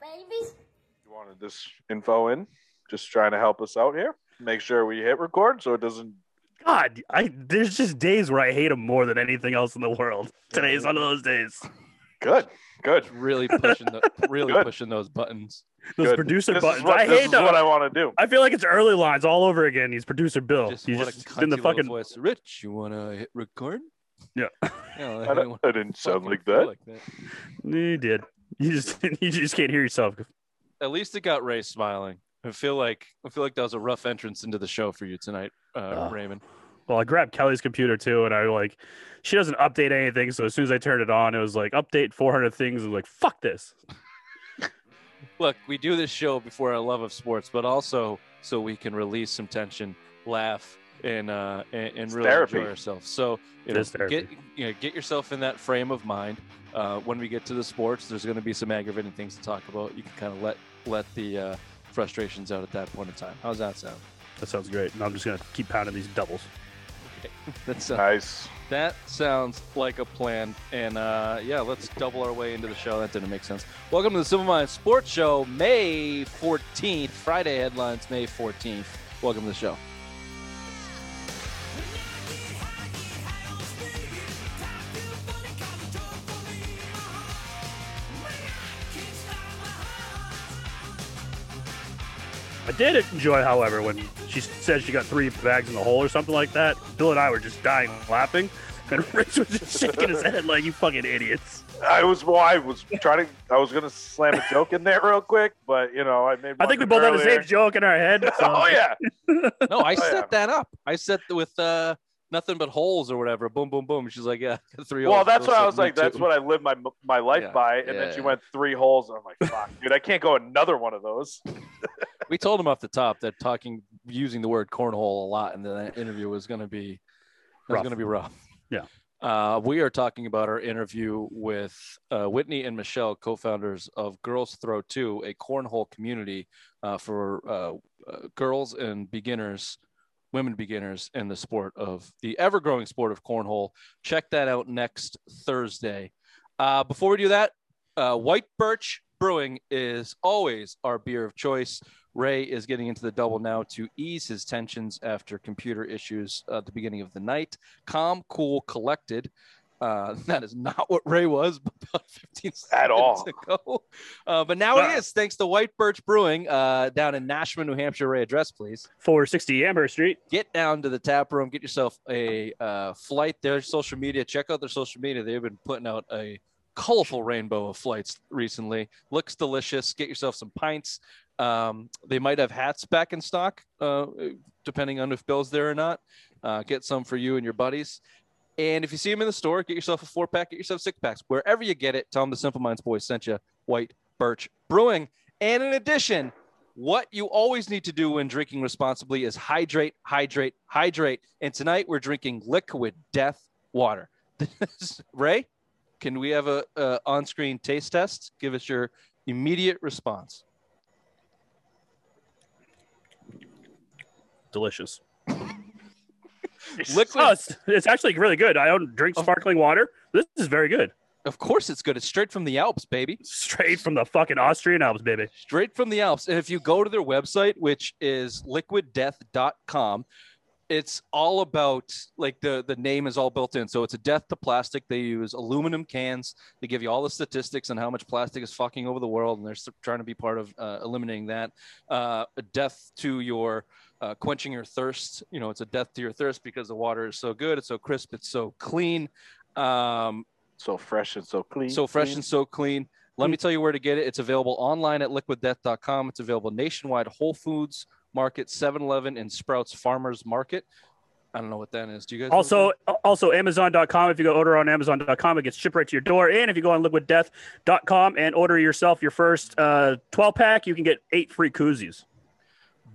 babies. You wanted this info in, just trying to help us out here. Make sure we hit record so it doesn't. God, I there's just days where I hate him more than anything else in the world. Today is one of those days. Good, good. Really pushing the really Good. pushing those buttons. Those good. producer this buttons. Is what, I this hate is them. what I want to do. I feel like it's early lines all over again. He's producer Bill. Just He's what a just in the little fucking. voice. Rich, you wanna hit record? Yeah. yeah I, don't- I didn't sound like that. He did. You just you just can't hear yourself. At least it got Ray smiling. I feel like I feel like that was a rough entrance into the show for you tonight, uh, Uh, Raymond. Well, I grabbed Kelly's computer too, and I like she doesn't update anything. So as soon as I turned it on, it was like update 400 things. I was like, fuck this. Look, we do this show before our love of sports, but also so we can release some tension, laugh, and uh, and, and really therapy. enjoy ourselves. So you know, get you know, get yourself in that frame of mind. Uh, when we get to the sports, there's going to be some aggravating things to talk about. You can kind of let let the uh, frustrations out at that point in time. How's that sound? That sounds great. And I'm just gonna keep pounding these doubles. That's uh, Nice. That sounds like a plan. And uh, yeah, let's double our way into the show. That didn't make sense. Welcome to the Simple Mind Sports Show, May 14th. Friday headlines, May 14th. Welcome to the show. I did enjoy, however, when she said she got three bags in the hole or something like that. Bill and I were just dying laughing, and Rich was just shaking his head like you fucking idiots. I was well. I was trying to. I was gonna slam a joke in there real quick, but you know, I made. I think we both had the same joke in our head. So. Oh yeah. No, I Oh, set yeah. that up. I set with uh, nothing but holes or whatever. Boom, boom, boom. She's like, yeah, got three Well, holes. that's what I was "Me like. That's what I live my my life Yeah. by. And Yeah, then she yeah. went three holes. And I'm like, fuck, dude, I can't go another one of those. we told him off the top that talking using the word cornhole a lot in the interview was going to be was going to be rough. Yeah. Uh, we are talking about our interview with uh, Whitney and Michelle, co-founders of Girls Throw Two, a cornhole community uh, for uh, uh, girls and beginners, women beginners in the sport of the ever-growing sport of cornhole. Check that out next Thursday. Uh, before we do that, uh, White Birch Brewing is always our beer of choice. Ray is getting into the double now to ease his tensions after computer issues at the beginning of the night. Calm, cool, collected. Uh, that is not what Ray was about 15 seconds At all. ago. Uh, but now Wow. he is, thanks to White Birch Brewing uh, down in Nashua, New Hampshire. Ray, address, please. 460 Amherst Street. Get down to the tap room, get yourself a uh, flight. Their social media, check out their social media. They've been putting out a colorful rainbow of flights recently. Looks delicious. Get yourself some pints. Um, they might have hats back in stock, uh, depending on if Bill's there or not. Uh, get some for you and your buddies. And if you see them in the store, get yourself a four pack, get yourself six packs. Wherever you get it, tell them the Simple Minds boys sent you White Birch Brewing. And in addition, what you always need to do when drinking responsibly is hydrate, hydrate, hydrate. And tonight we're drinking liquid death water. Ray, can we have a, a on-screen taste test? Give us your immediate response. Delicious. Liquid- Oh, it's, it's actually really good. I don't drink sparkling water. This is very good. Of course, it's good. It's straight from the Alps, baby. Straight from the fucking Austrian Alps, baby. straight from the Alps. And if you go to their website, which is liquiddeath.com, it's all about like the the name is all built in. So it's a death to plastic. They use aluminum cans. They give you all the statistics on how much plastic is fucking over the world, and they're trying to be part of uh, eliminating that. Uh, a death to your uh, quenching your thirst. You know, it's a death to your thirst because the water is so good. It's so crisp. It's so clean. Um, So fresh and so clean. so fresh clean. and so clean. Let me tell you where to get it. It's available online at liquiddeath.com. It's available nationwide Whole Foods Market, 7-Eleven, and Sprouts Farmers Market. I don't know what that is. Do you guys Also, also Amazon.com. If you go order on Amazon.com, it gets shipped right to your door. And if you go on liquiddeath.com and order yourself your first uh, 12 pack, you can get eight free koozies. that is?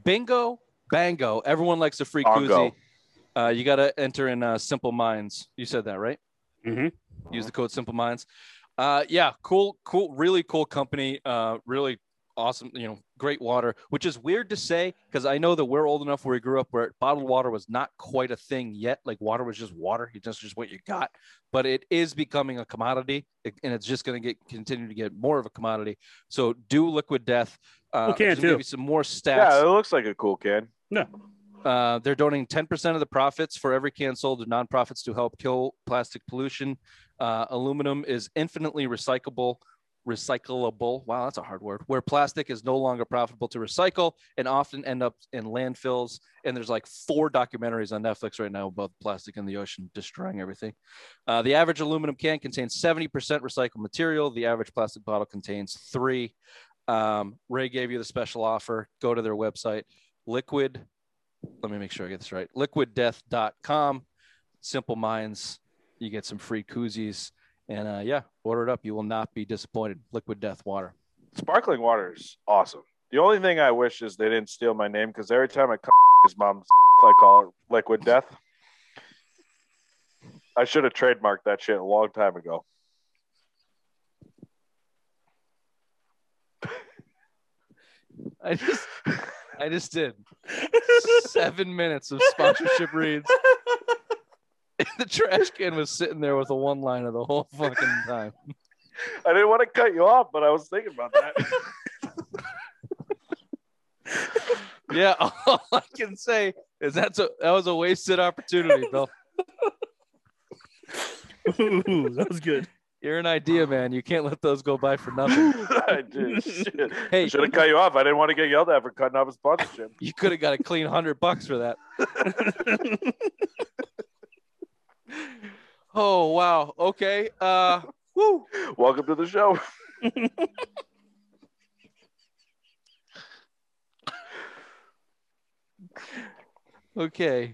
Bingo, bango. Everyone likes a free Bongo. koozie. Uh, you got to enter in uh, Simple Minds. You said that, right? Mhm. Use the code Simple Minds. Uh, yeah, cool, cool, really cool company. Uh, really awesome. You know, great water, which is weird to say because I know that we're old enough where we grew up where bottled water was not quite a thing yet. Like water was just water, it's just just what you got. But it is becoming a commodity, and it's just going to get continue to get more of a commodity. So do Liquid Death. Uh, Cool can, just to give too. you some more stats. Yeah, it looks like a cool can. Uh, they're donating 10% of the profits for every can sold to nonprofits to help kill plastic pollution. Uh, aluminum is infinitely recyclable, recyclable. Wow, that's a hard word. Where plastic is no longer profitable to recycle and often end up in landfills. And there's like four documentaries on Netflix right now about plastic in the ocean destroying everything. Uh, the average aluminum can contains 70% recycled material. The average plastic bottle contains three. Um, Ray gave you the special offer. Go to their website, liquid let me make sure I get this right. Liquiddeath.com. Simple Minds. You get some free koozies. And uh, yeah, order it up. You will not be disappointed. Liquid Death water. Sparkling water is awesome. The only thing I wish is they didn't steal my name because every time I call his mom, I call her Liquid Death. I should have trademarked that shit a long time ago. I just, I just did seven minutes of sponsorship reads. the trash can was sitting there with a one liner the whole fucking time. I didn't want to cut you off, but I was thinking about that. Yeah, all I can say is that's a that was a wasted opportunity, Bill. Ooh, that was good. You're an idea, man. You can't let those go by for nothing. I did. Shit. Hey, should have cut you off. I didn't want to get yelled at for cutting off a sponsorship. you could have got a clean hundred bucks for that. Oh wow. Okay. Uh woo. Welcome to the show. Okay.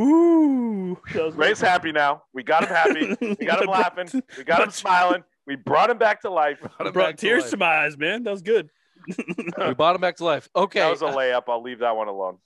Ooh, that Ray's happy now. We got him happy. We got him laughing. We got him smiling. We brought him back to life. Brought Brought back to tears life. to my eyes, man. That was good. We brought him back to life. Okay. That was a layup. I'll leave that one alone.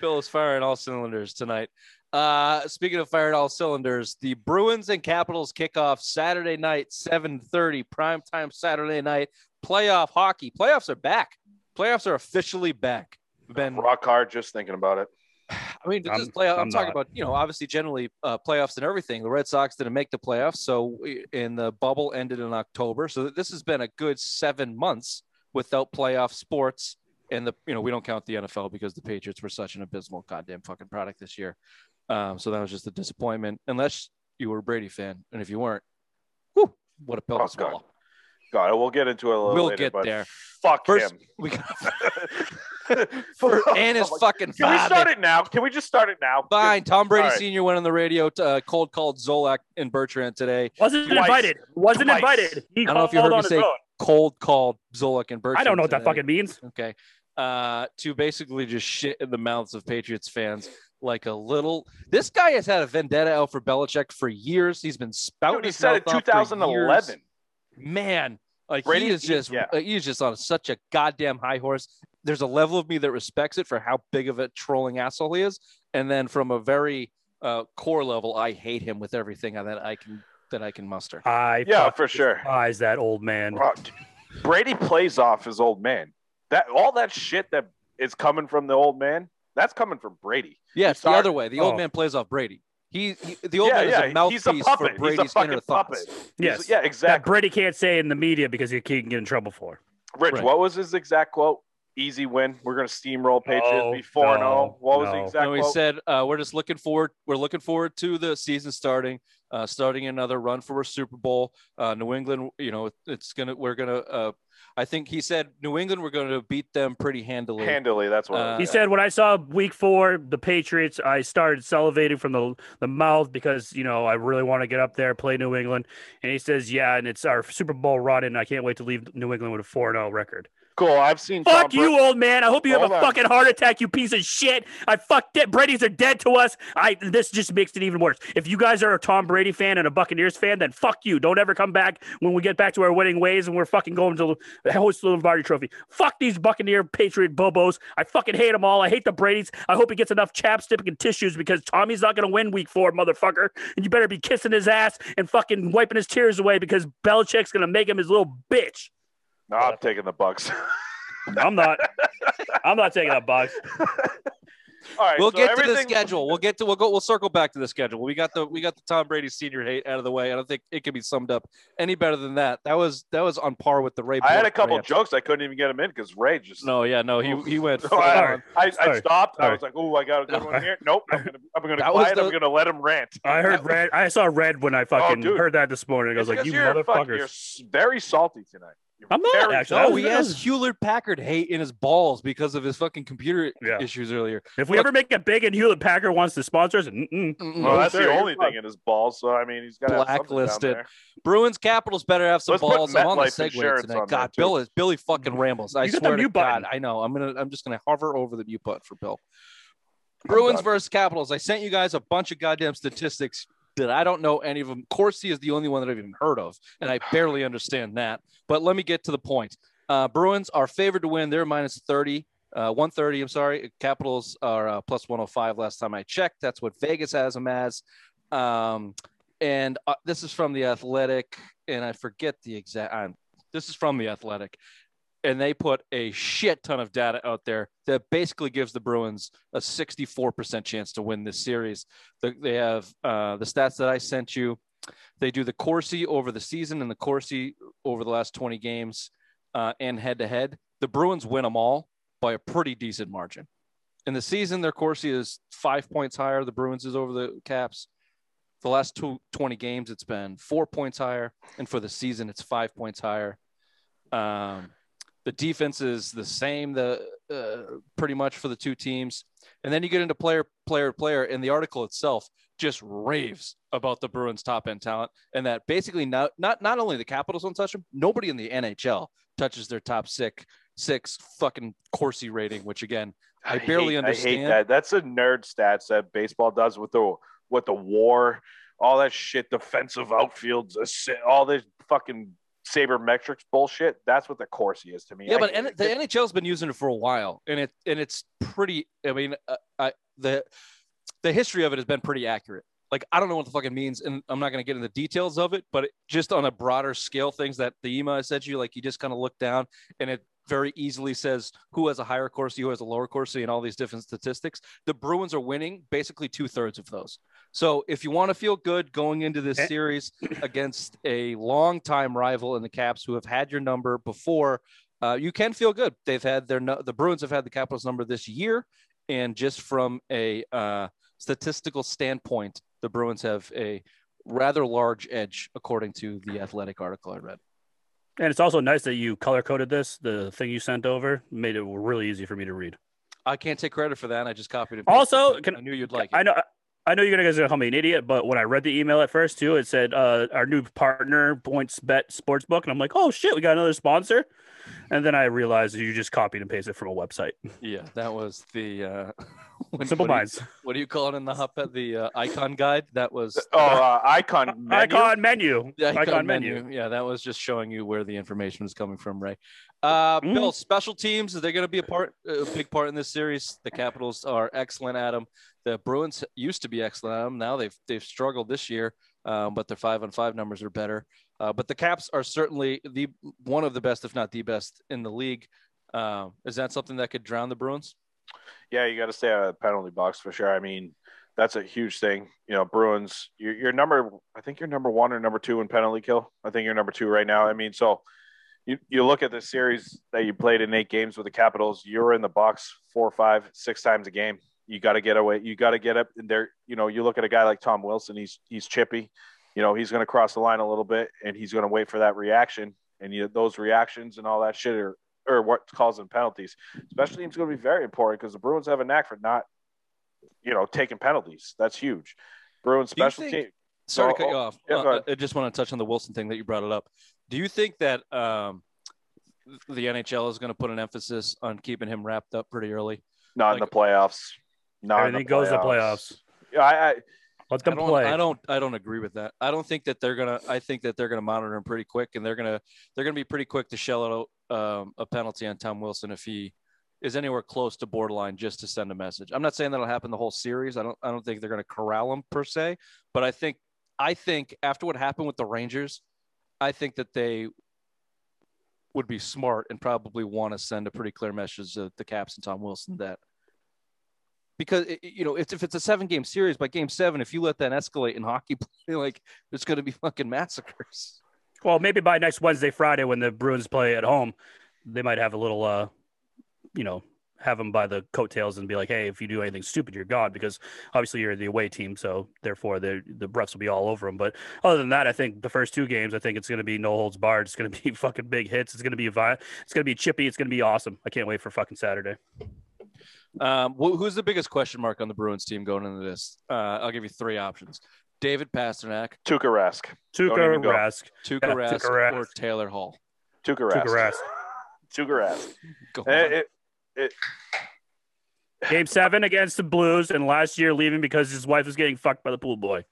Bill is firing all cylinders tonight. Uh, speaking of firing all cylinders, the Bruins and Capitals kick off Saturday night, 7:30, primetime Saturday night. Playoff hockey. Playoffs are back. Playoffs are officially back. Ben, Rock hard just thinking about it. I mean, I'm- this play, I'm, I'm talking about, you know, obviously generally uh, playoffs and everything. The Red Sox didn't make the playoffs, so we- and the bubble ended in October. So this has been a good seven months without playoff sports. And the, you know, we don't count the NFL because the Patriots were such an abysmal goddamn fucking product this year. Um, so that was just a disappointment, unless you were a Brady fan. And if you weren't, whew, what a pill Oh, to swallow. God, we'll get into it a little We'll later, get but there. Fuck First, him. we got and his fucking Can we start it now? Can we just start it now? Fine. Tom Brady All right. Sr. went on the radio, to, uh, cold called Zolak and Bertrand today. Wasn't Twice. invited. Wasn't Twice. invited. He I don't know if you heard me on his say own. Cold called Zolak and Bertrand. I don't know what that fucking means. Okay. Uh, to basically just shit in the mouths of Patriots fans like a little. This guy has had a vendetta out for Belichick for years. He's been spouting Dude, he his said mouth it 2011. Man, like Brady- he is just yeah. he's just on such a goddamn high horse. There's a level of me that respects it for how big of a trolling asshole he is, and then from a very uh, core level, I hate him with everything that I can that I can muster. I Yeah, for sure. despise that old man. Bro, Brady plays off his old man. That all that shit that is coming from the old man, that's coming from Brady. Yeah, it's the other way. The old Oh. man plays off Brady. He, he the old yeah, man yeah, is a mouthpiece he's a puppet. for Brady's he's a inner puppet. thoughts. He's- Yes. yeah, That exactly. Brady can't say in the media because he can get in trouble for. Rich, Right. what was his exact quote? Easy win. We're gonna steamroll Patriots. No, be four and no. What was the exact No, he quote? said uh, we're just looking forward. We're looking forward to the season starting, uh, starting another run for a Super Bowl. Uh, New England, you know, it's gonna. We're gonna. Uh, I think he said New England. We're going to beat them pretty handily. Handily, that's what. Uh, He said, when I saw week four, the Patriots, I started salivating from the, the mouth because, you know, I really want to get up there, play New England. And he says, yeah, and it's our Super Bowl run, and I can't wait to leave New England with a 4 0 record. "Cool." I've seen. Fuck Tom you, old man. I hope you have a on. fucking heart attack, you piece of shit. I fucked it. Brady's are dead to us. I This just makes it even worse. If you guys are a Tom Brady fan and a Buccaneers fan, then fuck you. Don't ever come back when we get back to our winning ways and we're fucking going to host the Lombardi Trophy. Fuck these Buccaneer Patriot bobos. I fucking hate them all. I hate the Bradys. I hope he gets enough chapstick and tissues because Tommy's not going to win week four, motherfucker. And you better be kissing his ass and fucking wiping his tears away because Belichick's going to make him his little bitch. No, I'm taking the Bucs. I'm not. I'm not taking the Bucs. All right, we'll so get to the schedule. We'll get to we'll go we'll circle back to the schedule. We got the we got the Tom Brady senior hate out of the way. I don't think it can be summed up any better than that. That was that was on par with the Ray. I had a couple rant. jokes I couldn't even get him in because Ray just. No, yeah, no, he he went. So full I. I, I Sorry. stopped. I was like, "Oh, I got a good one here." Nope, I'm gonna, I'm gonna That was quiet. I'm gonna let him rant. I heard red. I saw red when I oh, fucking dude. heard that this morning. I was It's like, 'cause you you're motherfuckers. You're very salty tonight. You're I'm not, very actually. salty. Oh, he that has Hewlett Packard hate in his balls because of his fucking computer Yeah. issues earlier. If we Look- ever make it big and Hewlett Packard wants to sponsor us, mm-mm. Mm-mm. Well, oh, that's the only thing in his balls. So I mean, he's got Blacklisted. Bruins Capitals better have some Let's balls. I'm on the MetLife segue insurance tonight. God. Bill is Billy fucking rambles. I You got the swear to mute God, button. I know. I'm gonna I'm just gonna hover over the mute button for Bill. Bruins versus Capitals. I sent you guys a bunch of goddamn statistics that I don't know any of them. Corsi is the only one that I've even heard of, and I barely understand that. But let me get to the point. Uh, Bruins are favored to win. They're minus 30, uh, 130. I'm sorry. Capitals are uh, plus 105 last time I checked. That's what Vegas has them as. Um, and uh, this is from the Athletic, and I forget the exact. I'm, this is from the Athletic, and they put a shit ton of data out there that basically gives the Bruins a 64% chance to win this series. They have uh, the stats that I sent you. They do the Corsi over the season and the Corsi over the last 20 games uh, and head to head. The Bruins win them all by a pretty decent margin. In the season, their Corsi is five points higher. The Bruins is over the Caps. The last two, 20 games, it's been four points higher. And for the season, it's five points higher. Um, the defense is the same, the uh, pretty much for the two teams. And then you get into player, player, player, and the article itself just raves about the Bruins' top end talent, and that basically not not not only the Capitals don't touch them, nobody in the NHL touches their top six six fucking Corsi rating, which again I barely hate, I understand. hate that. That's a nerd stats that baseball does with the with the war, all that shit, defensive outfields, all this fucking sabermetrics bullshit. That's what the Corsi is to me. Yeah, I but N- the NHL's been using it for a while, and it and it's pretty. I mean, uh, I, the the history of it has been pretty accurate. Like I don't know what the fuck it means, and I'm not going to get into the details of it, but it, just on a broader scale, things that the email said sent you, like you just kind of look down, and it very easily says who has a higher Corsi, who has a lower Corsi, and all these different statistics. The Bruins are winning basically two thirds of those. So if you want to feel good going into this Eh. series against a longtime rival in the Caps who have had your number before, uh, you can feel good. They've had their the Bruins have had the Capitals number this year, and just from a uh, statistical standpoint, the Bruins have a rather large edge according to the Athletic article I read. And it's also nice that you color coded this. The thing you sent over made it really easy for me to read. I can't take credit for that. I just copied it. Also, can- I knew you'd like it. I know. I know you guys are gonna call me an idiot, but when I read the email at first too, it said uh, our new partner PointsBet Sportsbook, and I'm like, oh shit, we got another sponsor. And then I realized you just copied and pasted from a website. Yeah, that was the uh, when- Simple what do you- minds. What do you call it in the hotbed? The uh, icon guide. That was oh, uh, icon menu. Icon menu. the Icon, menu. Yeah, that was just showing you where the information was coming from, Ray. Uh, Mhm. Bill, special teams are they going to be a part, a big part in this series? The Capitals are excellent at them. The Bruins used to be excellent at them. Now they've they've struggled this year, um, but their five on five numbers are better. Uh, but the Caps are certainly the one of the best, if not the best, in the league. Um, is that something that could drown the Bruins? Yeah, you got to stay out of the penalty box for sure. I mean, that's a huge thing. You know, Bruins, you're, you're number, I think you're number one or number two in penalty kill. I think you're number two right now. I mean, so you, you look at the series that you played in eight games with the Capitals, you're in the box four, five, six times a game. You got to get away. You got to get up in there. You know, you look at a guy like Tom Wilson, he's, he's chippy. You know, he's going to cross the line a little bit and he's going to wait for that reaction. And you, those reactions and all that shit are, or what's causing penalties. Special teams going to be very important because the Bruins have a knack for not, you know, taking penalties. That's huge. Bruins special think- team. Sorry Oh, to cut you oh, off. yeah, Uh. I just want to touch on the Wilson thing that you brought it up. Do you think that um, the NHL is going to put an emphasis on keeping him wrapped up pretty early? Not in the playoffs. Not in Everything the goes to playoffs. playoffs. Yeah, I, I Let I them don't, play. I don't. I don't agree with that. I don't think that they're gonna. I think that they're gonna monitor him pretty quick, and they're gonna. They're gonna be pretty quick to shell out um, a penalty on Tom Wilson if he is anywhere close to borderline, just to send a message. I'm not saying that'll happen the whole series. I don't. I don't think they're gonna corral him per se, but I think. I think after what happened with the Rangers, I think that they would be smart and probably want to send a pretty clear message to the Caps and Tom Wilson that because you know if, if it's a seven game series by game seven, if you let that escalate in hockey play, like there's going to be fucking massacres. Well, maybe by next Wednesday, Friday, when the Bruins play at home, they might have a little, uh, you know, have them by the coattails and be like, "Hey, if you do anything stupid, you're gone." Because obviously you're the away team, so therefore the the refs will be all over them. But other than that, I think the first two games, I think it's going to be no holds barred. It's going to be fucking big hits. It's going to be vi- It's going to be chippy. It's going to be awesome. I can't wait for fucking Saturday. Um, wh- who's the biggest question mark on the Bruins team going into this? Uh, I'll give you three options: David Pastrnak, Tuukka Rask. Don't Tuukka even. Rask. Tuukka Yeah, Rask, Tuukka Rask. or Taylor Hall. Tuukka Rask. Tuukka Rask. Tuukka Rask. Go Eh, on. It- it- Game seven against the Blues, and last year leaving because his wife was getting fucked by the pool boy.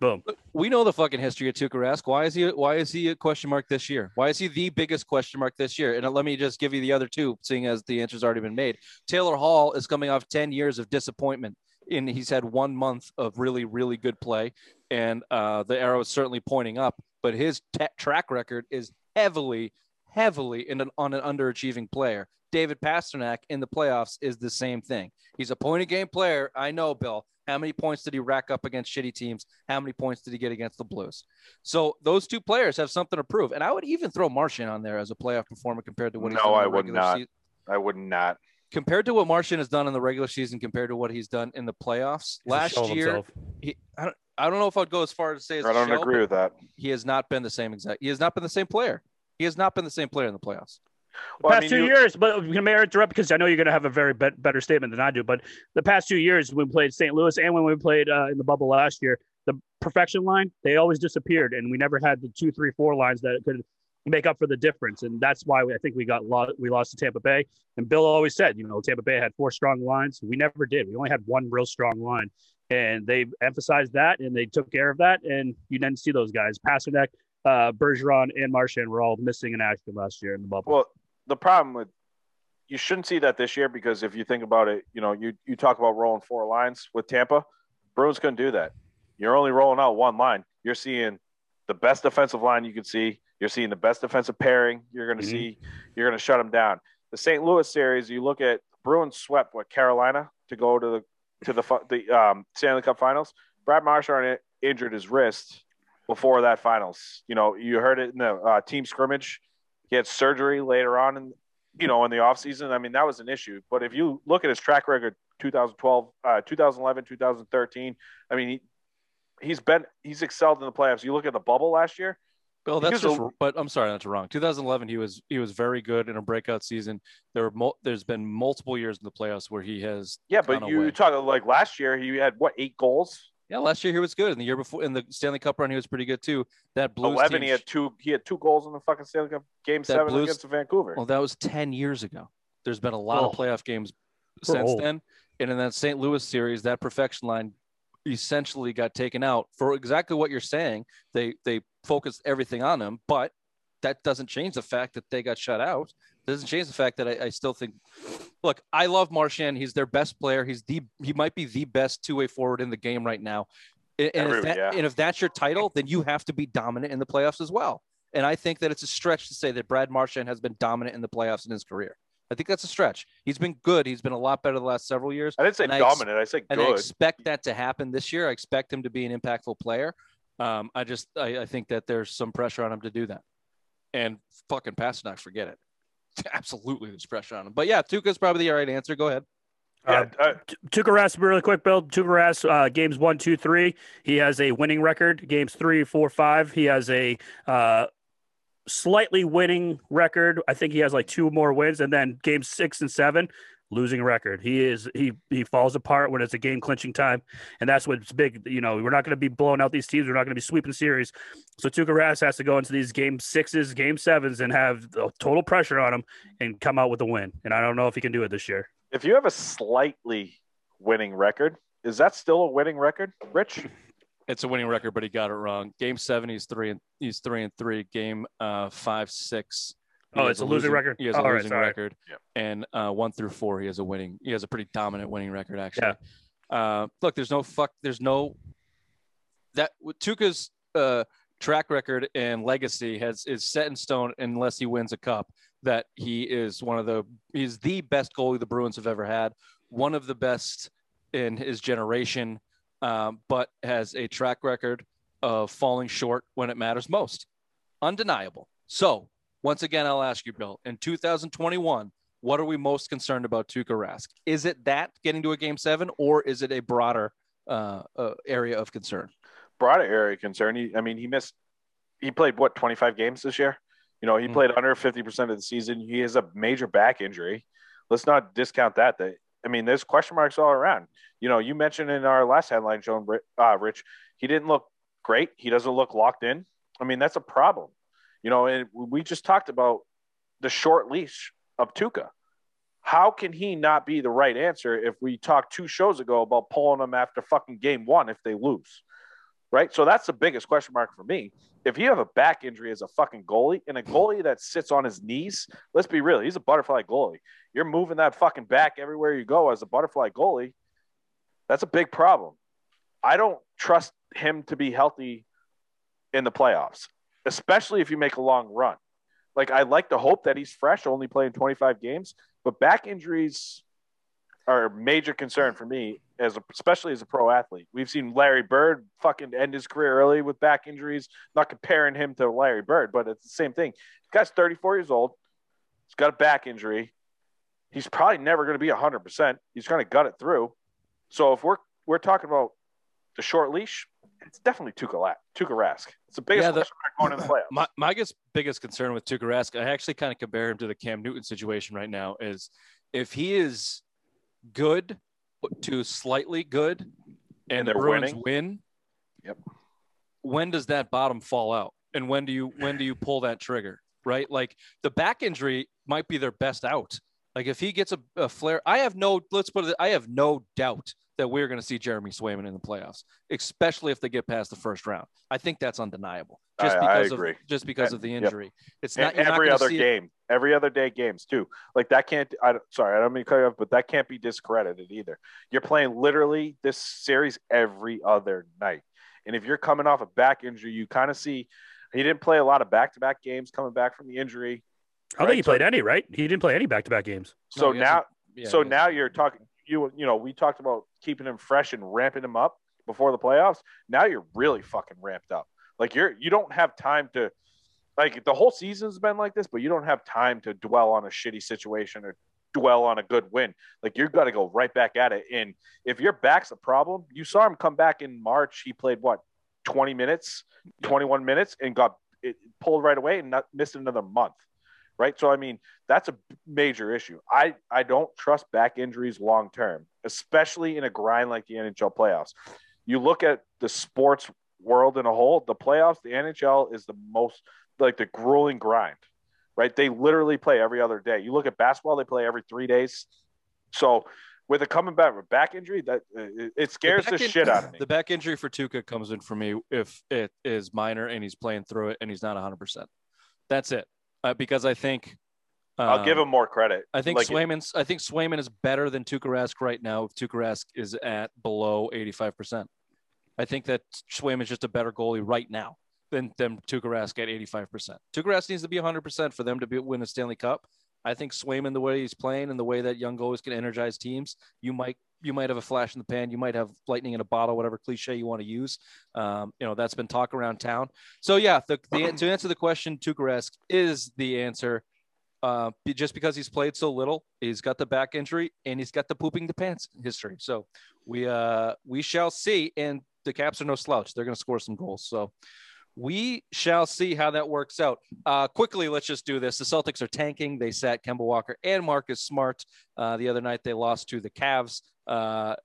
Boom. we know the fucking history of Tuukka Rask. Why is he? Why is he a question mark this year? Why is he the biggest question mark this year? And let me just give you the other two, seeing as the answer's already been made. Taylor Hall is coming off ten years of disappointment, and he's had one month of really, really good play, and uh, the arrow is certainly pointing up. But his ta track record is heavily, heavily in an, on an underachieving player. David Pastrnak in the playoffs is the same thing. He's a point of game player. I know, Bill. How many points did he rack up against shitty teams? How many points did he get against the Blues? So those two players have something to prove. And I would even throw Marchand on there as a playoff performer compared to what he's No, done in I would not. season. I would not. Compared to what Marchand has done in the regular season compared to what he's done in the playoffs He's last year, he, I, don't, I don't know if I'd go as far as to say as I a don't shell, agree with that. he has not been the same exact. He has not been the same player. He has not been the same player in the playoffs. The Well, I past mean, two you- years, but can may I interrupt because I know you're going to have a very bet better statement than I do. But the past two years, when we played St. Louis and when we played uh, in the bubble last year, the perfection line they always disappeared, and we never had the two, three, four lines that could make up for the difference. And that's why we, I think we got lost, we lost to Tampa Bay. And Bill always said, you know, Tampa Bay had four strong lines. We never did. We only had one real strong line, and they emphasized that and they took care of that. And you didn't see those guys. Pastrnak, uh, Bergeron, and Marchand were all missing in action last year in the bubble. Well, the problem with you shouldn't see that this year because if you think about it, you know, you you talk about rolling four lines with Tampa, Bruins couldn't do that. You're only rolling out one line. You're seeing the best defensive line you can see. You're seeing the best defensive pairing. You're going to Mhm. see. You're going to shut them down. The St. Louis series, you look at Bruins swept what Carolina to go to the to the the um, Stanley Cup Finals. Brad Marchand injured his wrist before that finals. You know, you heard it in the uh, team scrimmage. He had surgery later on and you know in the offseason. I mean, that was an issue. But if you look at his track record 2012, uh, 2011, 2013, I mean, he, he's been he's excelled in the playoffs. You look at the bubble last year. Well, that's just, of- but I'm sorry, that's wrong. 2011, he was he was very good in a breakout season. There were mul- there's been multiple years in the playoffs where he has. Yeah, but you away. talk like last year, he had what eight goals? Yeah, last year he was good, and the year before in the Stanley Cup run he was pretty good too. That Blues Eleven, team, he had two. He had two goals in the fucking Stanley Cup game seven Blues- against Vancouver. well, that was 10 years ago. There's been a lot of Oh. playoff games We're since old. then, and in that St. Louis series, that perfection line essentially got taken out for exactly what you're saying. They they focused everything on him, but that doesn't change the fact that they got shut out. Doesn't change the fact that I, I still think. Look, I love Marchand. He's their best player. He's the he might be the best two way forward in the game right now. And, and Every- if that, yeah. and if that's your title, then you have to be dominant in the playoffs as well. And I think that it's a stretch to say that Brad Marchand has been dominant in the playoffs in his career. I think that's a stretch. He's been good. He's been a lot better the last several years. I didn't say and I ex- dominant. I said good. And I expect that to happen this year. I expect him to be an impactful player. Um, I just I, I think that there's some pressure on him to do that. And fucking Pastrnak, forget it. Absolutely, there's pressure on him. But yeah, Tuukka's probably the right answer. Go ahead. yeah, uh, Tuukka Rask, really quick, Bill. Tuukka Rask, uh, games one, two, three. He has a winning record. Games three, four, five. He has a uh, slightly winning record. I think he has like two more wins, and then games six and seven, losing record. He is he he falls apart when it's a game clinching time, and that's what's big. You know, we're not going to be blowing out these teams. We're not going to be sweeping series. So Tuukka Rask has to go into these game sixes, game sevens, and have total pressure on him and come out with a win. And I don't know if he can do it this year. if you have a slightly winning record, is that still a winning record, Rich? It's a winning record, but he got it wrong. Game seven, he's three and he's three and three. Game uh, five, six. He Oh, it's a losing record? He has Oh, a all right, losing sorry. record. Yep. And uh, one through four, he has a winning. He has a pretty dominant winning record, actually. Yeah. Uh, look, there's no fuck. There's no that Tuukka's uh, track record and legacy has is set in stone unless he wins a cup. That he is one of the he's the best goalie the Bruins have ever had, one of the best in his generation, um, but has a track record of falling short when it matters most. Undeniable. So once again, I'll ask you, Bill. In 2021, what are we most concerned about Tuukka Rask? Is it that getting to a game seven, or is it a broader uh, uh, area of concern? Broader area of concern. He, I mean, he missed. He played what 25 games this year. You know, he Mhm. played under 50 percent of the season. He has a major back injury. Let's not discount that. That I mean, there's question marks all around. You know, you mentioned in our last headline, Joan, uh, Rich, he didn't look great. He doesn't look locked in. I mean, that's a problem. You know, and we just talked about the short leash of Tuukka. How can he not be the right answer if we talked two shows ago about pulling him after fucking game one if they lose? Right. So that's the biggest question mark for me. If you have a back injury as a fucking goalie and a goalie that sits on his knees, let's be real, he's a butterfly goalie. You're moving that fucking back everywhere you go as a butterfly goalie. That's a big problem. I don't trust him to be healthy in the playoffs, especially if you make a long run. Like I like to hope that he's fresh, only playing 25 games, but back injuries are a major concern for me as a, especially as a pro athlete. We've seen Larry Bird fucking end his career early with back injuries. Not comparing him to Larry Bird, but it's the same thing. The guy's 34 years old. He's got a back injury. He's probably never going to be 100%. He's going to gut it through. So if we're we're talking about the short leash, it's definitely Tuukka, Tuukka Rask. It's the biggest Yeah, the- going in the playoffs. My, my biggest, biggest concern with Tuukka Rask, I actually kind of compare him to the Cam Newton situation right now, is if he is good to slightly good and, And the they're Bruins winning? win, Yep. when does that bottom fall out? And when do you when do you pull that trigger? Right? Like the back injury might be their best out. Like if he gets a, a flare, I have no let's put it I have no doubt that we're going to see Jeremy Swayman in the playoffs, especially if they get past the first round. I think that's undeniable. Just I- I because agree. of just because of the yep. injury. It's not you're not every gonna other see it- game, every other day games too. Like that can't. I don't- sorry, I don't mean to cut you off, but that can't be discredited either. You're playing literally this series every other night, and if you're coming off a back injury, you kind of see he didn't play a lot of back-to-back games coming back from the injury. I don't Right, think he so- played any, right? He didn't play any back to back games. So No, now, yeah, so now you're talking. You you know we talked about keeping him fresh and ramping him up before the playoffs. Now you're really fucking ramped up. Like you're you don't have time to like the whole season's been like this, but you don't have time to dwell on a shitty situation or dwell on a good win. Like you've got to go right back at it. And if your back's a problem, you saw him come back in March. He played what 20 minutes, 21 minutes, and got it pulled right away and not missed another month. Right. So I mean, that's a major issue. I, I don't trust back injuries long term, especially in a grind like the NHL playoffs. You look at the sports world in a whole, the playoffs, the NHL is the most like the grueling grind, right? They literally play every other day. You look at basketball, they play every three days. So with a coming back with back injury, that it, it scares the, back in- shit out of me. The back injury for Tuukka comes in for me if it is minor and he's playing through it and he's not 100%. That's it. Uh, because I think I'll um, give him more credit. I think Like, Swayman's. I think Swayman is better than Tuukka Rask right now. If Tuukka Rask is at below eighty-five percent, I think that Swayman's just a better goalie right now than than Tuukka Rask at eighty-five percent. Tuukka Rask needs to be hundred percent for them to be, win a Stanley Cup. I think Swayman, the way he's playing and the way that young goalies can energize teams, you might you might have a flash in the pan. You might have lightning in a bottle, whatever cliche you want to use. Um, you know that's been talk around town. So yeah, the, the to answer the question, Tuukka Rask is the answer uh, just because he's played so little, he's got the back injury and he's got the pooping the pants history. So we uh, we shall see. And the Caps are no slouch; they're going to score some goals. So we shall see how that works out. Uh, quickly, let's just do this. The Celtics are tanking. They sat Kemba Walker and Marcus Smart uh, the other night. They lost to the Cavs. Uh,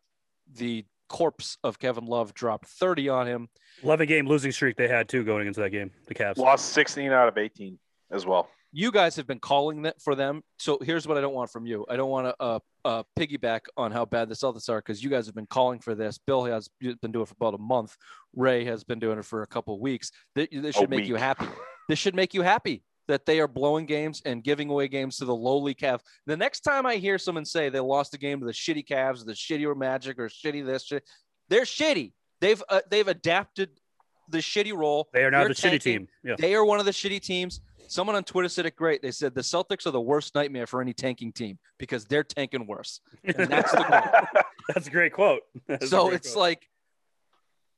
the corpse of Kevin Love dropped 30 on him. 11 game losing streak they had too going into that game, the Cavs. lost 16 out of 18 as well. you guys have been calling that for them. So here's what I don't want from you. I don't want to uh, uh, piggyback on how bad the Celtics are because you guys have been calling for this. Bill has been doing it for about a month. Ray has been doing it for a couple of weeks. This, this should make you happy. This should make you happy that they are blowing games and giving away games to the lowly Cav. The next time I hear someone say they lost a game to the shitty Cavs, the shitty or Magic or shitty this, shit, they're shitty. They've uh, they've adapted the shitty role. They are now You're the shitty team. Yeah. They are one of the shitty teams. Someone on Twitter said it great. They said the Celtics are the worst nightmare for any tanking team because they're tanking worse. And that's the goal. That's a great quote. That's so great it's quote. like,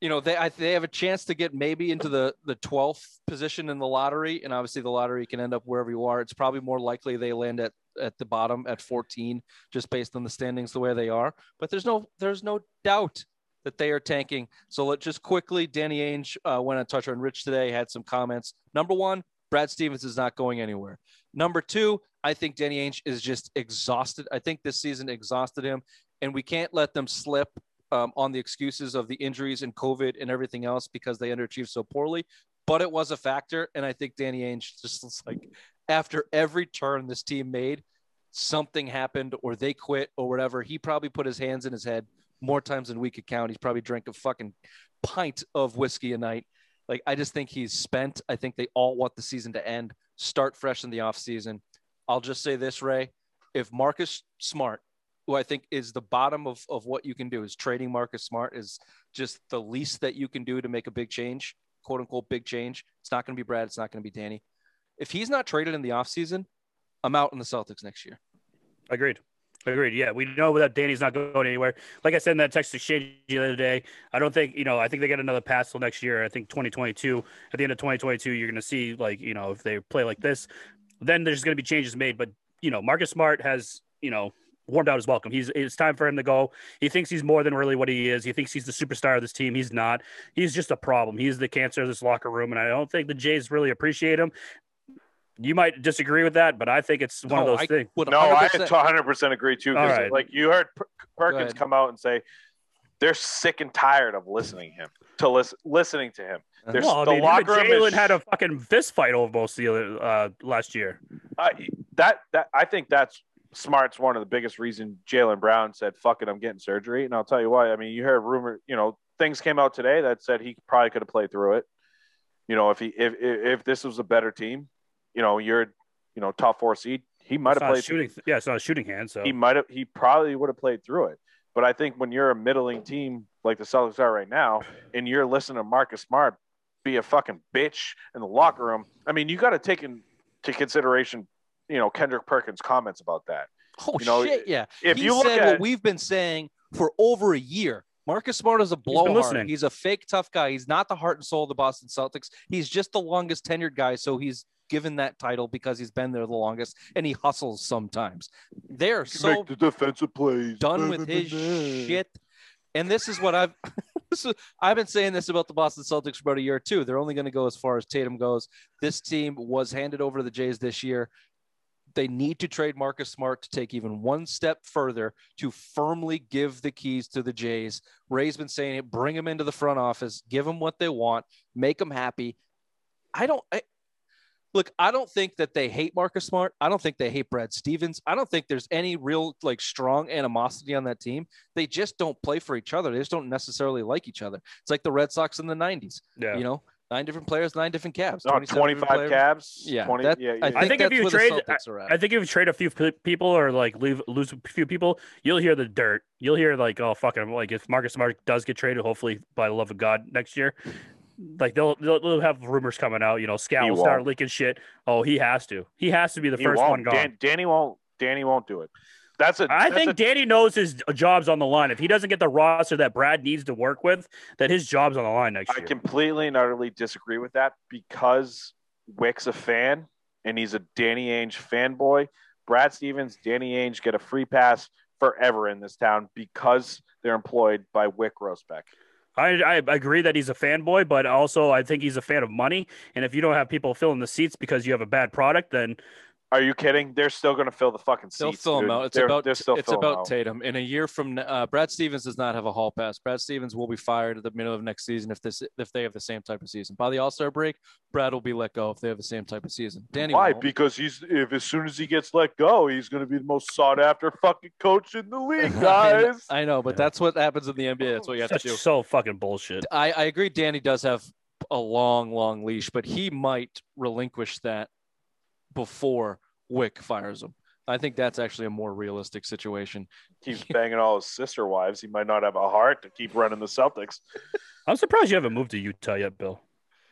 you know, they I, they have a chance to get maybe into the the twelfth position in the lottery, and obviously the lottery can end up wherever you are. It's probably more likely they land at at the bottom at 14, just based on the standings the way they are. But there's no there's no doubt that they are tanking. So let's just quickly, Danny Ainge uh, went on Toucher and Rich today, had some comments. Number one, Brad Stevens is not going anywhere. Number two, I think Danny Ainge is just exhausted. I think this season exhausted him, and we can't let them slip um, on the excuses of the injuries and COVID and everything else because they underachieved so poorly. But it was a factor, and I think Danny Ainge just was like after every turn this team made, something happened or they quit or whatever. He probably put his hands in his head more times than we could count. He's probably drank a fucking pint of whiskey a night. Like I just think he's spent. I think they all want the season to end, start fresh in the offseason. I'll just say this, Ray. If Marcus Smart, who I think is the bottom of, of what you can do, is trading Marcus Smart is just the least that you can do to make a big change, quote unquote big change. It's not going to be Brad, it's not going to be Danny. If he's not traded in the offseason, I'm out in the Celtics next year. Agreed. Agreed. Yeah, we know that Danny's not going anywhere. Like I said in that text exchange the other day, I don't think you know. I think they get another pass till next year. I think 2022. At the end of 2022, you're going to see like you know if they play like this, then there's going to be changes made. But you know, Marcus Smart has you know warmed out his welcome. He's it's time for him to go. He thinks he's more than really what he is. He thinks he's the superstar of this team. He's not. He's just a problem. He's the cancer of this locker room, and I don't think the Jays really appreciate him. You might disagree with that, but I think it's one of those I things. No, I 100% 100% agree too. All right. Like you heard Perkins come out and say they're sick and tired of listening him to listen listening to him. There's Well, I the mean, him locker room Jaylen is had a fucking fist fight almost the other uh, last year. I that that I think that's Smart's one of the biggest reason Jaylen Brown said, "Fuck it, I'm getting surgery." And I'll tell you why. I mean, you heard rumor, you know, things came out today that said he probably could have played through it. You know, if he if if, this was a better team, you know, you're you know top four seed, he might have played. shooting. Yeah, it's not a shooting hand. So He might have. He probably would have played through it. But I think when you're a middling team like the Celtics are right now, and you're listening to Marcus Smart be a fucking bitch in the locker room, I mean, you got to take into consideration, you know, Kendrick Perkins' comments about that. Oh You know, shit, yeah. If he you look said at what we've been saying for over a year. Marcus Smart is a been blowhard. listening. He's a fake tough guy. He's not the heart and soul of the Boston Celtics. He's just the longest tenured guy, so he's given that title because he's been there the longest and he hustles sometimes. They're so the defensive plays. done with his shit. And this is what I've this is, I've been saying this about the Boston Celtics for about a year too. They're only going to go as far as Tatum goes. This team was handed over to the Jays this year. They need to trade Marcus Smart to take even one step further to firmly give the keys to the Jays. Ray's been saying it, bring them into the front office, give them what they want, make them happy. I don't I, look, I don't think that they hate Marcus Smart. I don't think they hate Brad Stevens. I don't think there's any real like strong animosity on that team. They just don't play for each other. They just don't necessarily like each other. It's like the Red Sox in the 90s. yeah. You know, nine different players, nine different cabs. No, 25 players. cabs. Yeah, 20, that- yeah, I think, I think if you trade- the Celtics are at. I think if you trade a few people or like leave lose a few people, you'll hear the dirt. You'll hear like, oh fuck, I'm like if Marcus Smart does get traded, hopefully by the love of God next year, like they'll they'll, they'll have rumors coming out. You know, Scout will start won't. leaking shit. Oh, he has to. He has to be the He first won't. one gone. Dan, Danny won't. Danny won't do it. That's a. I that's think a- Danny knows his job's on the line. If he doesn't get the roster that Brad needs to work with, that his job's on the line next I year. completely and utterly disagree with that because Wyc's a fan and he's a Danny Ainge fanboy. Brad Stevens, Danny Ainge get a free pass forever in this town because they're employed by Wyc Grousbeck. I, I agree that he's a fanboy, but also I think he's a fan of money. And if you don't have people filling the seats because you have a bad product, then Are you kidding? They're still going to fill the fucking seats. They'll fill dude. him out. It's They're- about they're still it's about out. Tatum. In a year from uh, Brad Stevens does not have a hall pass. Brad Stevens will be fired at the middle of next season if this if they have the same type of season. By the All Star break, Brad will be let go if they have the same type of season. Danny, Why? won't. Because he's if as soon as he gets let go, he's going to be the most sought after fucking coach in the league, guys. I know, but Yeah. that's what happens in the NBA. That's what you have to do. so fucking bullshit. I, I agree. Danny does have a long, long leash, but he might relinquish that before Wyc fires him. I think that's actually a more realistic situation. Keeps banging all his sister wives. He might not have a heart to keep running the Celtics. I'm surprised you haven't moved to Utah yet, Bill.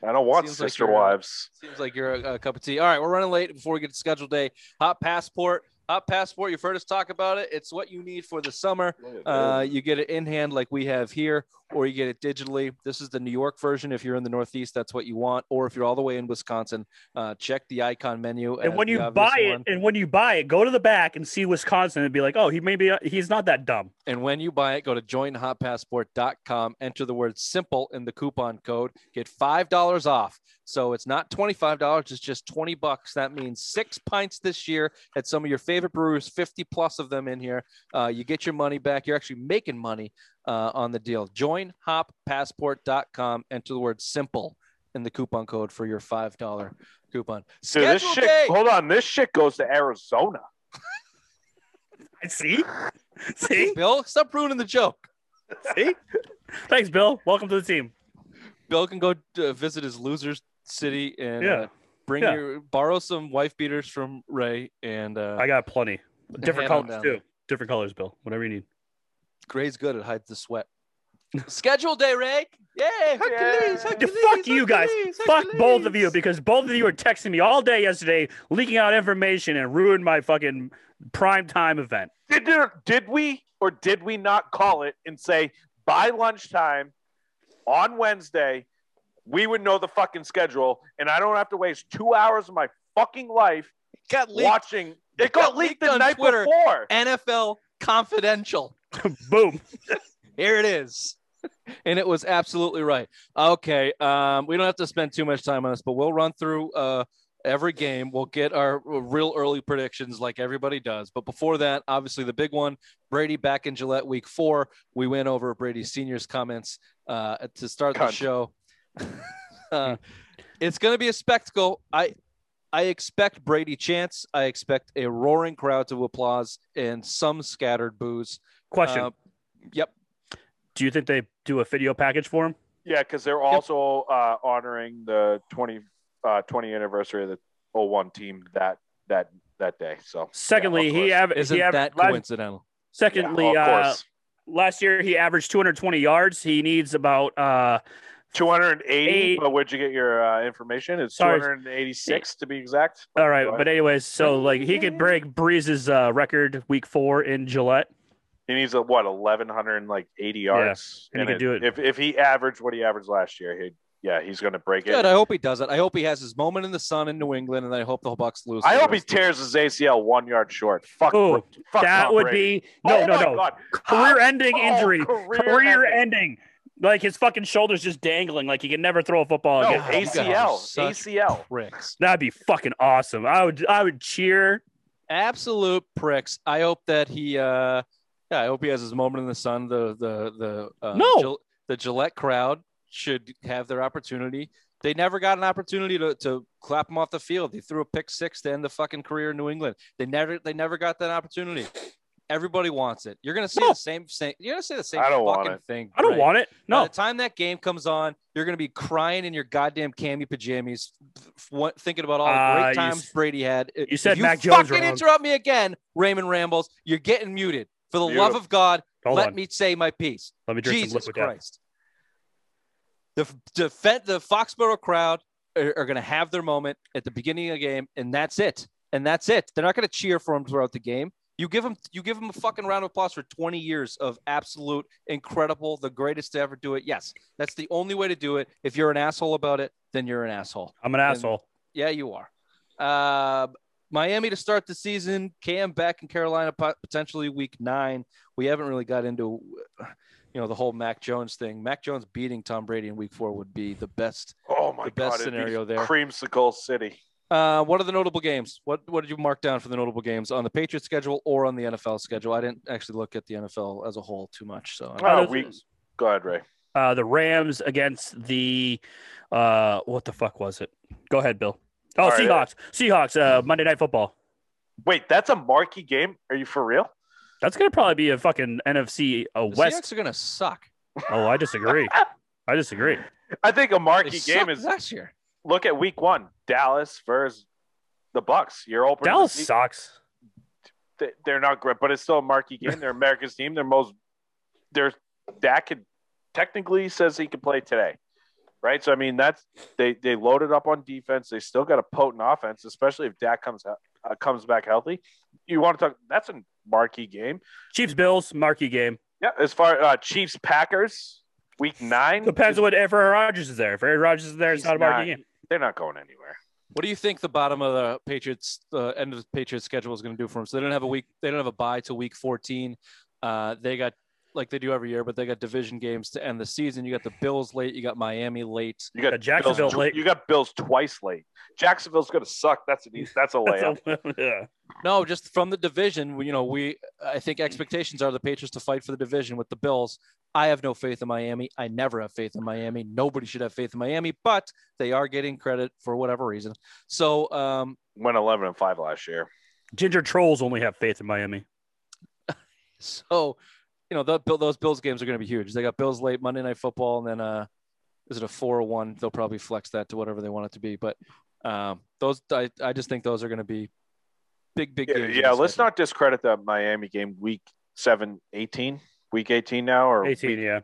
I don't want Seems sister you're, uh, wives. Seems like you're a, a cup of tea. All right, we're running late before we get to schedule day. Hot passport. Hot passport. You've heard us talk about it. It's what you need for the summer. Uh, you get it in hand like we have here, or you get it digitally. This is the New York version. If you're in the Northeast, that's what you want. Or if you're all the way in Wisconsin, uh, check the icon menu. And when you buy it, one. and when you buy it, go to the back and see Wisconsin and be like, oh, he maybe he's not that dumb. And when you buy it, go to joinhotpassport.com, enter the word simple in the coupon code, get $5 off. So it's not $25, it's just 20 bucks. That means six pints this year at some of your favorite brewers, 50 plus of them in here. Uh, you get your money back. You're actually making money uh, on the deal. Join Joinhoppassport.com, enter the word simple in the coupon code for your $5 coupon. Dude, this shit. day. Hold on, this shit goes to Arizona. I See, see, Bill, stop ruining the joke. see. Thanks, Bill. Welcome to the team. Bill can go uh, visit his losers city and Yeah. Bring Yeah. your borrow some wife beaters from Ray and uh, I got plenty. Different colors too. Different colors, Bill. Whatever you need. Gray's good at hides the sweat. Schedule day, Ray. Yay! Hercules, Yeah. Hercules, fuck you guys. Hercules, Fuck both of you because both of you were texting me all day yesterday, leaking out information and ruined my fucking prime time event. Did there, did we or did we not call it and say by lunchtime on Wednesday we would know the fucking schedule and I don't have to waste two hours of my fucking life got leaked. watching. It got, got leaked leaked the night Twitter. before. NFL confidential. Boom. Here it is. And it was absolutely right. Okay. Um, we don't have to spend too much time on this, but we'll run through uh, every game. We'll get our real early predictions like everybody does. But before that, obviously the big one Brady back in Gillette week four. We went over Brady Senior's comments uh, to start the show. uh, it's going to be a spectacle. I I expect Brady chance. I expect a roaring crowd to applause and some scattered boos. Question: Uh, yep. Do you think they do a video package for him? Yeah, because they're also uh, honoring the 20, uh, 20 anniversary of the 01 team that that that day. So Secondly, yeah, he course. Isn't he aver- that last- coincidental? Secondly, Yeah, uh, last year he averaged 220 yards. He needs about uh 280. Eight. But where'd you get your uh, information? It's Sorry. 286 to be exact. all right, but anyways, so like he could break Brees's uh, record week four in Gillette. He needs a what 1180 yards. and he could do it. If if he averaged what he averaged last year, he'd yeah he's going to break it. Good. I hope he does it. I hope he has his moment in the sun in New England, and I hope the Bucs lose. I hope he rest of the- tears his ACL one yard short. Fuck. Oh, fuck that Tom would Brady. be no, Oh no, no, God. career-ending Oh, injury, career career-ending. ending. Like his fucking shoulders just dangling, like he can never throw a football No, again. God, you guys are ACL. such ACL. pricks. That'd be fucking awesome. I would, I would cheer. Absolute pricks. I hope that he. uh Yeah, I hope he has his moment in the sun. The the the uh, No. Gil- the Gillette crowd should have their opportunity. They never got an opportunity to, to clap him off the field. He threw a pick six to end the fucking career in New England. They never they never got that opportunity. Everybody wants it. You're gonna see No. the same thing. You're gonna say the same I don't want it. thing. I don't right? want it. By No, the time that game comes on, you're going to be crying in your goddamn cami pajamas, f- what, thinking about all the Uh, great you times s- Brady had. you If said you Mac Jones fucking wrong. interrupt me again, Raymond Rambles. You're getting muted. For the love of God, hold let on. me say my piece. Let me drink some Jesus liquid death. Christ. The the, the Foxborough crowd are, are going to have their moment at the beginning of the game, and that's it. And that's it. They're not going to cheer for him throughout the game. You give him you give him a fucking round of applause for 20 years of absolute incredible, the greatest to ever do it. Yes, that's the only way to do it. If you're an asshole about it, then you're an asshole. I'm an And- asshole. Yeah, you are. Uh, Miami to start the season. Cam back in Carolina potentially week nine. We haven't really got into, you know, the whole Mac Jones thing. Mac Jones beating Tom Brady in week four would be the best. Oh my The best it'd scenario there. Creamsicle City. Uh, what are the notable games? What what did you mark down for the notable games on the Patriots schedule or on the NFL schedule? I didn't actually look at the NFL as a whole too much. So I don't Oh, we- Go ahead, Ray. Uh, the Rams against the uh, what the fuck was it? Go ahead, Bill. Oh, All right. Seahawks. Seahawks. Uh, Monday Night Football. Wait, that's a marquee game. Are you for real? That's gonna probably be a fucking NFC uh, the West. Seahawks are gonna suck. Oh, I disagree. I disagree. I think a They marquee game is last year. Look at week one, Dallas versus the Bucs. You're open. Dallas the sucks. They're not great, but it's still a marquee game. They're America's team. They're most. They're Dak could technically says he can play today, right? So I mean, that's they they loaded up on defense. They still got a potent offense, especially if Dak comes uh, comes back healthy. You want to talk? That's a marquee game. Chiefs Bills marquee game. Yeah, as far uh, Chiefs Packers week nine Depends on what if Aaron Rodgers is there. If Aaron Rodgers is there, it's not a marquee game. They're not going anywhere. What do you think the bottom of the Patriots, the end of the Patriots schedule is going to do for them? So they don't have a week, they don't have a bye till week 14. Uh, they got like they do every year, but they got division games to end the season. You got the Bills late, you got Miami late. You got Uh, Jacksonville Bills, late. You got Bills twice late. Jacksonville's going to suck. That's an easy, that's a layup. yeah. No, just from the division. You know, we I think expectations are the Patriots to fight for the division with the Bills. I have no faith in Miami. I never have faith in Miami. Nobody should have faith in Miami, but they are getting credit for whatever reason. So um, Went eleven and five last year. Ginger trolls only have faith in Miami. So, you know, the, those Bills games are going to be huge. They got Bills late Monday Night Football, and then uh, is it a four or one? They'll probably flex that to whatever they want it to be. But um, those, I, I just think those are going to be big, big Yeah, games. in yeah let's schedule. not discredit that Miami game week 7, 18, week 18 now, or 18, week- yeah.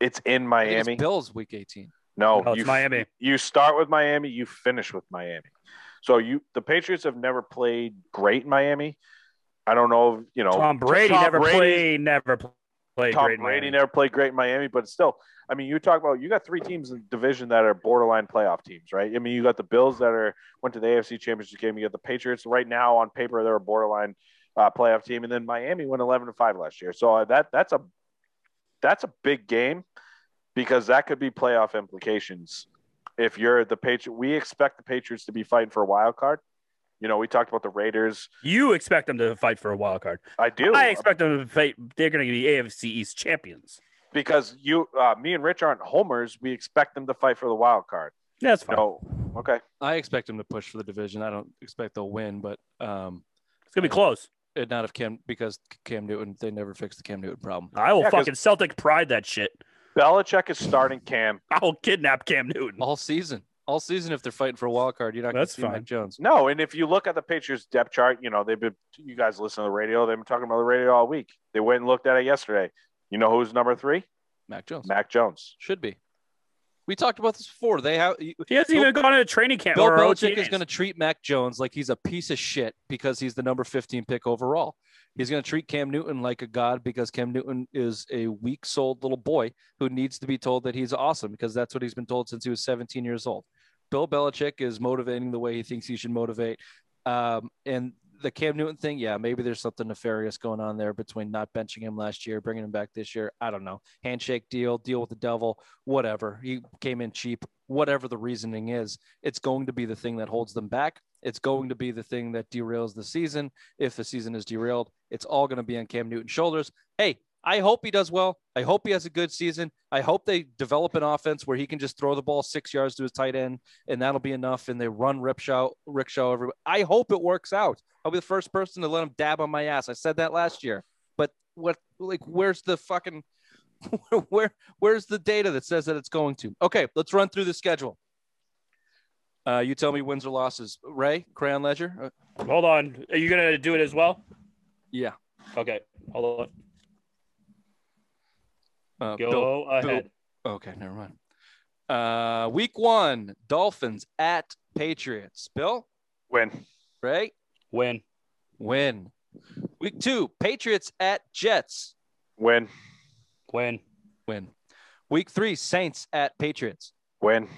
it's in I think it's Miami. Bills week 18. No, No, it's you, Miami. You start with Miami, you finish with Miami. So you, the Patriots have never played great in Miami. I don't know, you know, Tom Brady Tom never Brady's- played, never played Tom great. Brady Miami. never played great in Miami, but still, I mean, you talk about you got three teams in the division that are borderline playoff teams, right? I mean, you got the Bills that are went to the AFC Championship game. You got the Patriots right now on paper they're a borderline uh, playoff team, and then Miami went eleven to five last year. So uh, that that's a that's a big game because that could be playoff implications. If you're the Patriot, we expect the Patriots to be fighting for a wild card. You know, we talked about the Raiders. You expect them to fight for a wild card. I do. I expect them to fight. They're going to be AFC East champions. because you, uh, me and Rich aren't homers. We expect them to fight for the wild card. That's fine. No, okay. I expect them to push for the division. I don't expect they'll win, but um, It's going to be close. it not if Cam because Cam Newton they never fixed the Cam Newton problem. I will Yeah, 'cause- fucking Celtic pride that shit. Belichick is starting Cam. I will kidnap Cam Newton. All season, all season, if they're fighting for a wild card, you're not going to see fine. Mac Jones. No, and if you look at the Patriots depth chart, you know they've been. You guys listen to the radio. They've been talking about the radio all week. They went and looked at it yesterday. You know who's number three? Mac Jones Mac Jones. should be. We talked about this before. They have He hasn't Bill- even gone to a training camp. Bill or Belichick is going to treat Mac Jones like he's a piece of shit because he's the number 15 pick overall. He's going to treat Cam Newton like a god because Cam Newton is a weak souled little boy who needs to be told that he's awesome because that's what he's been told since he was 17 years old. Bill Belichick is motivating the way he thinks he should motivate. Um, and the Cam Newton thing, yeah, maybe there's something nefarious going on there between not benching him last year, bringing him back this year. I don't know. Handshake deal, deal with the devil, whatever. He came in cheap, whatever the reasoning is. It's going to be the thing that holds them back. It's going to be the thing that derails the season. If the season is derailed, it's all going to be on Cam Newton's shoulders. Hey, I hope he does well. I hope he has a good season. I hope they develop an offense where he can just throw the ball six yards to his tight end, and that'll be enough. And they run rickshaw, rickshaw everybody. I hope it works out. I'll be the first person to let him dab on my ass. I said that last year. But what, like, where's the fucking, where, where's the data that says that it's going to? Okay, let's run through the schedule. Uh, you tell me wins or losses. Ray, Crayon Ledger. Uh, Hold on. Are you going to do it as well? yeah. Okay. Hold on. Uh, Go Bill- ahead. Okay, never mind. Uh, week one, Dolphins at Patriots. Bill, Win. Ray, Win. win. Week two, Patriots at Jets. Win. Win. Win. Week three, Saints at Patriots. Win.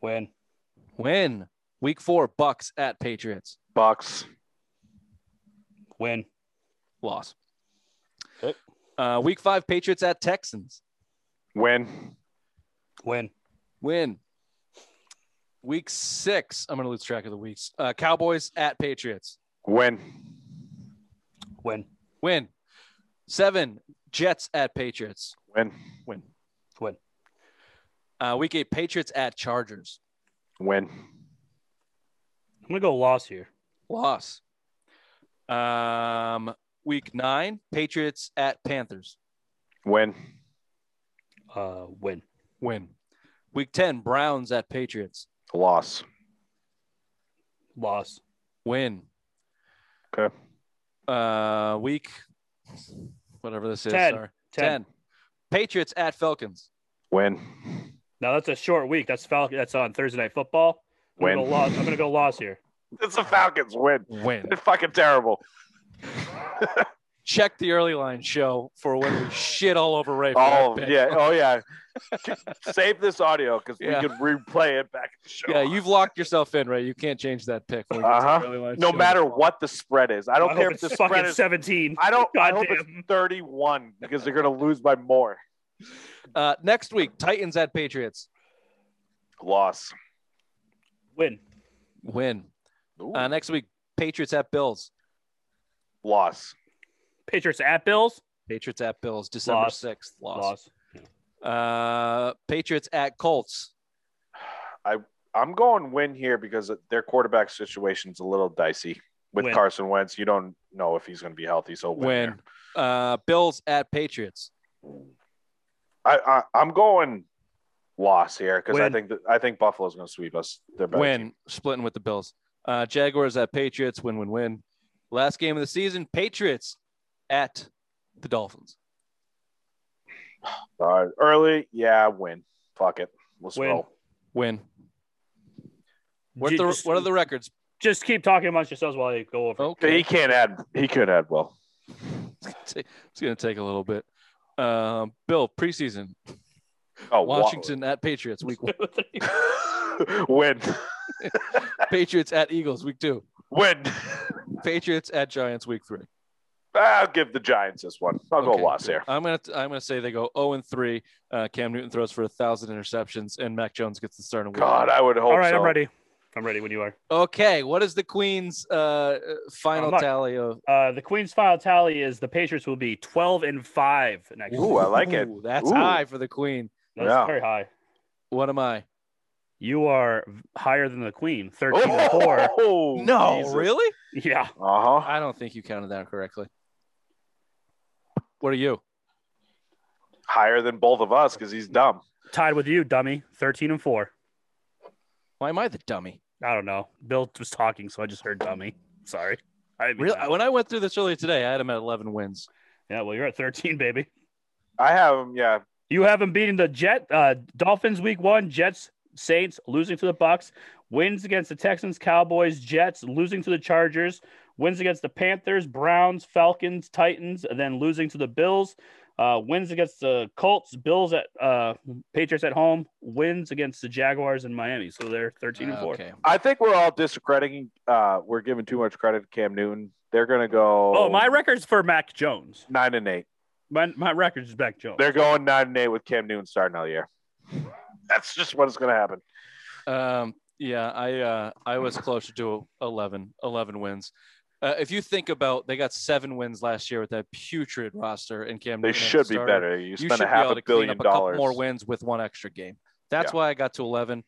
Win. Win. Week four, Bucs at Patriots. Bucs. Win. Loss. Okay. Uh, week five, Patriots at Texans. Win. Win. Win. Week six, I'm going to lose track of the weeks. Uh, Cowboys at Patriots. Win. Win. Win. Seven, Jets at Patriots. Win. Win. Win. Uh, week eight, Patriots at Chargers. Win. I'm gonna go loss here. Loss. Um, week nine, Patriots at Panthers. Win. Uh, win. Win. Week 10, Browns at Patriots. Loss. Loss. Win. Okay. Uh, week, whatever this is. Ten. Sorry. Ten. 10. Patriots at Falcons. Win. Now that's a short week. That's Falcon. That's on Thursday Night Football. I'm Win. Gonna go loss. I'm gonna go loss here. It's the Falcons. Win. Win. They're fucking terrible. Check the early line show for when we shit all over Ray. for Oh yeah. Oh yeah. Save this audio because Yeah. we could replay it back at the show. Yeah, you've locked yourself in, Ray. You can't change that pick. when we get to the Uh-huh. early line no show. matter what the spread is. I don't I care if the spread is. 17. I don't. I hope Goddamn. it's 31 because they're gonna lose by more. Uh, next week, Titans at Patriots. Loss. Win. Win. Uh, next week, Patriots at Bills. Loss. Patriots at Bills. Patriots at Bills, December Loss. 6th. Loss. Loss. Uh, Patriots at Colts. I I'm going win here because their quarterback situation's a little dicey with Win. Carson Wentz. You don't know if he's going to be healthy, so win. Win. Uh, Bills at Patriots. I, I I'm going loss here because I think that I think Buffalo's going to sweep us. They're better Win. team. Splitting with the Bills. Uh, Jaguars at Patriots. Win, win, win. Last game of the season, Patriots at the Dolphins. All right, early, yeah, win. Fuck it, let's Win. roll. Win. What are the, Just- what are the records? Just keep talking amongst yourselves while you go over. Okay. He can't add. He could add well. It's going to take a little bit. Um, Bill, preseason. Oh, wa- Washington at Patriots, week one. win, Patriots at Eagles, week two. win. Patriots at Giants, week three. I'll give the Giants this one. I'll Okay, go loss good. here. I'm gonna I'm gonna say they go 0 and three. Uh, Cam Newton throws for a thousand interceptions, and Mac Jones gets the start. and win. God, I would hope. All right, so. I'm ready. I'm ready when you are. Okay, what is the Queen's uh, final not- tally of? Uh, the Queen's final tally is the Patriots will be 12 and 5 next Ooh, year. I like it. Ooh, That's Ooh. high for the Queen. That's Yeah. very high. What am I? You are higher than the Queen, 13 and 4. Oh, No, Jesus. really? Yeah. Uh huh. I don't think you counted that correctly. What are you? Higher than both of us because he's dumb. Tied with you, dummy, 13 and 4. Why am I the dummy? I don't know. Bill was talking, so I just heard dummy. Sorry. I mean Really? When I went through this earlier today, I had him at 11 wins. Yeah, well, you're at 13, baby. I have him. Yeah, You have him beating the Jet uh, Dolphins week one, Jets, Saints, losing to the Bucs, wins against the Texans, Cowboys, Jets, losing to the Chargers, wins against the Panthers, Browns, Falcons, Titans, and then losing to the Bills. Uh, wins against the Colts, Bills at uh, Patriots at home, wins against the Jaguars in Miami. So they're 13 and 4. Okay. I think we're all discrediting. Uh, we're giving too much credit to Cam Newton. They're going to go. Oh, my record's for Mac Jones. nine and eight. My, my record is Mac Jones. They're going nine and eight with Cam Newton starting all year. That's just what is going to happen. Um, yeah, I uh, I was closer to 11, 11 wins. Uh, if you think about, they got seven wins last year with that putrid roster, and Cam. They Newton as should be starter. better. You You spend should a be half able a to clean billion up a couple dollars. more wins with one extra game. That's Yeah. why I got to 11.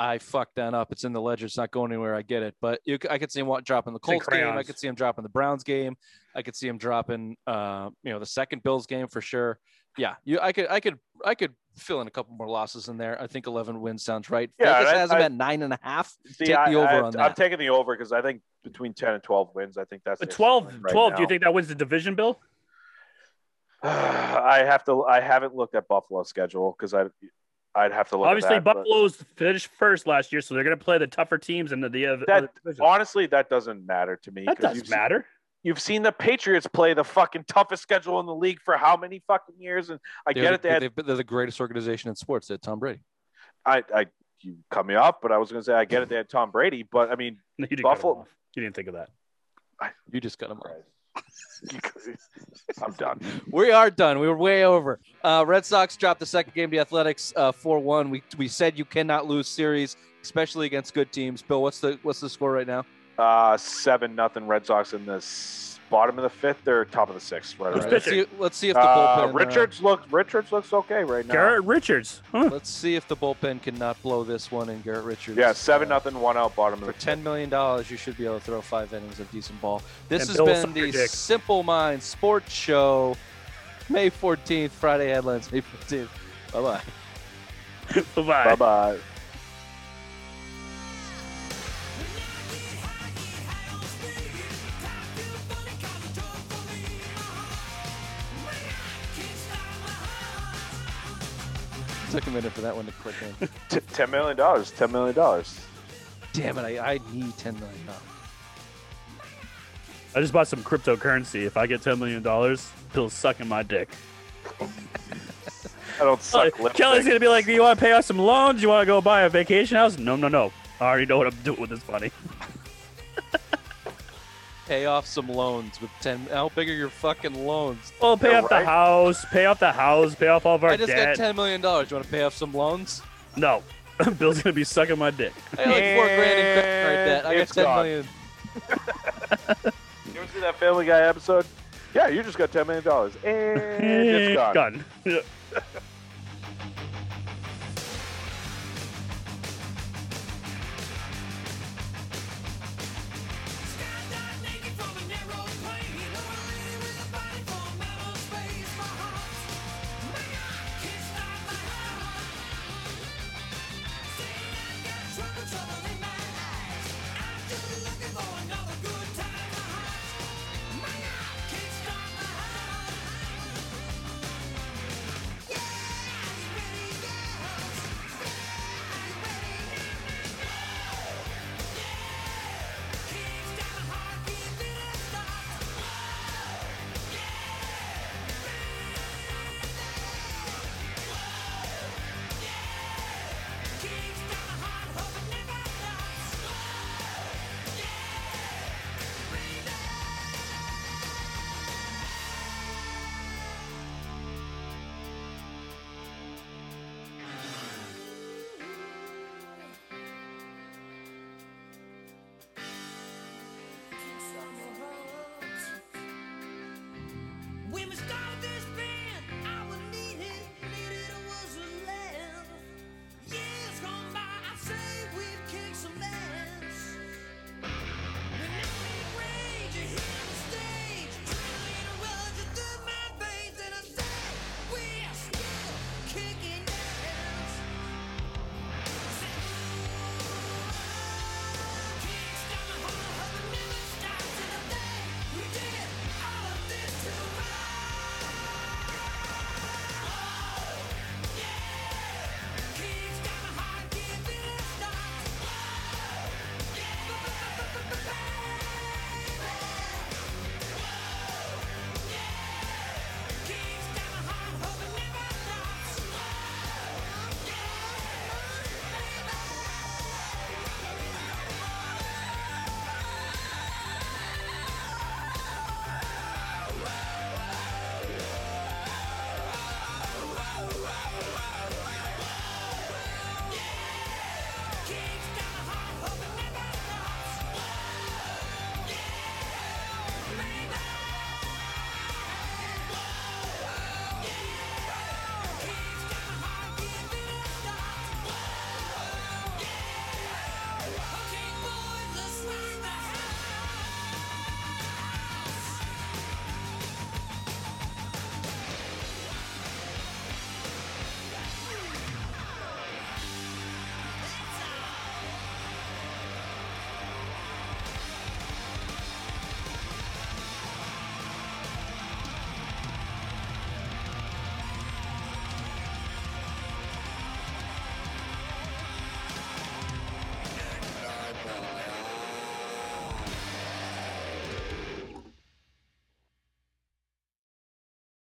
I fucked that up. It's in the ledger. It's not going anywhere. I get it, but you, c- I could see him dropping the Colts game. I could see him dropping the Browns game. I could see him dropping, uh, you know, the second Bills game for sure. Yeah, you, I could, I could, I could fill in a couple more losses in there. I think 11 wins sounds right. Yeah, Vegas I- has him I- at nine and a half. See, Take I, the over I, on I'm taking the over because I think between 10 and 12 wins, I think that's But 12, right 12 do you think that wins the division, Bill? I have to. I haven't looked at Buffalo's schedule because I, I'd have to look. Obviously, at that, but Buffalo's finished first last year, so they're going to play the tougher teams in the, the other, That- other honestly, that doesn't matter to me. That 'cause doesn't you've matter. You've seen the Patriots play the fucking toughest schedule in the league for how many fucking years? And I They're get it. They had, they've- they're the greatest organization in sports. They had Tom Brady. I, I, you cut me off, but I was going to say I get it. They had Tom Brady, but I mean, You didn't Buffalo- You didn't think of that. You just got him. Off. I'm done. We are done. We were way over. Uh, Red Sox dropped the second game to the Athletics uh, four one. We we said you cannot lose series, especially against good teams. Bill, what's the what's the score right now? Uh, seven nothing Red Sox in the bottom of the fifth or top of the sixth. Right. Who's around Let's see, let's see if the Uh, bullpen. uh, Richards looks Richards looks okay right now. Garrett Richards. Huh. let's see if the bullpen cannot blow this one. in Garrett Richards. Yeah, seven uh, nothing, one out, bottom of For the ten million dollars, you should be able to throw five innings of decent ball. This And has Bill been the dick. Simple Minds Sports Show, May fourteenth, Friday headlines, May fifteenth. Bye bye. Bye-bye. Bye bye. Took a minute for that one to click in. T- Ten million dollars. Ten million dollars. Damn it! I, I need ten million dollars. I just bought some cryptocurrency. If I get ten million dollars, Bill's sucking my dick. I don't suck lip. Kelly's gonna be like, "Do you want to pay off some loans? Do You want to go buy a vacation house?" No, no, no. I already know what I'm doing with this money. Pay off some loans with ten. How big are your fucking loans? Well, pay Yeah, off the house, pay off the house, pay off all of our I just debt. got ten million dollars. You want to pay off some loans? No, Bill's gonna be sucking my dick. I got like four grand in credit card debt. I got It's ten gone. million. You ever see that Family Guy episode? Yeah, you just got ten million dollars, and it's gone. Done.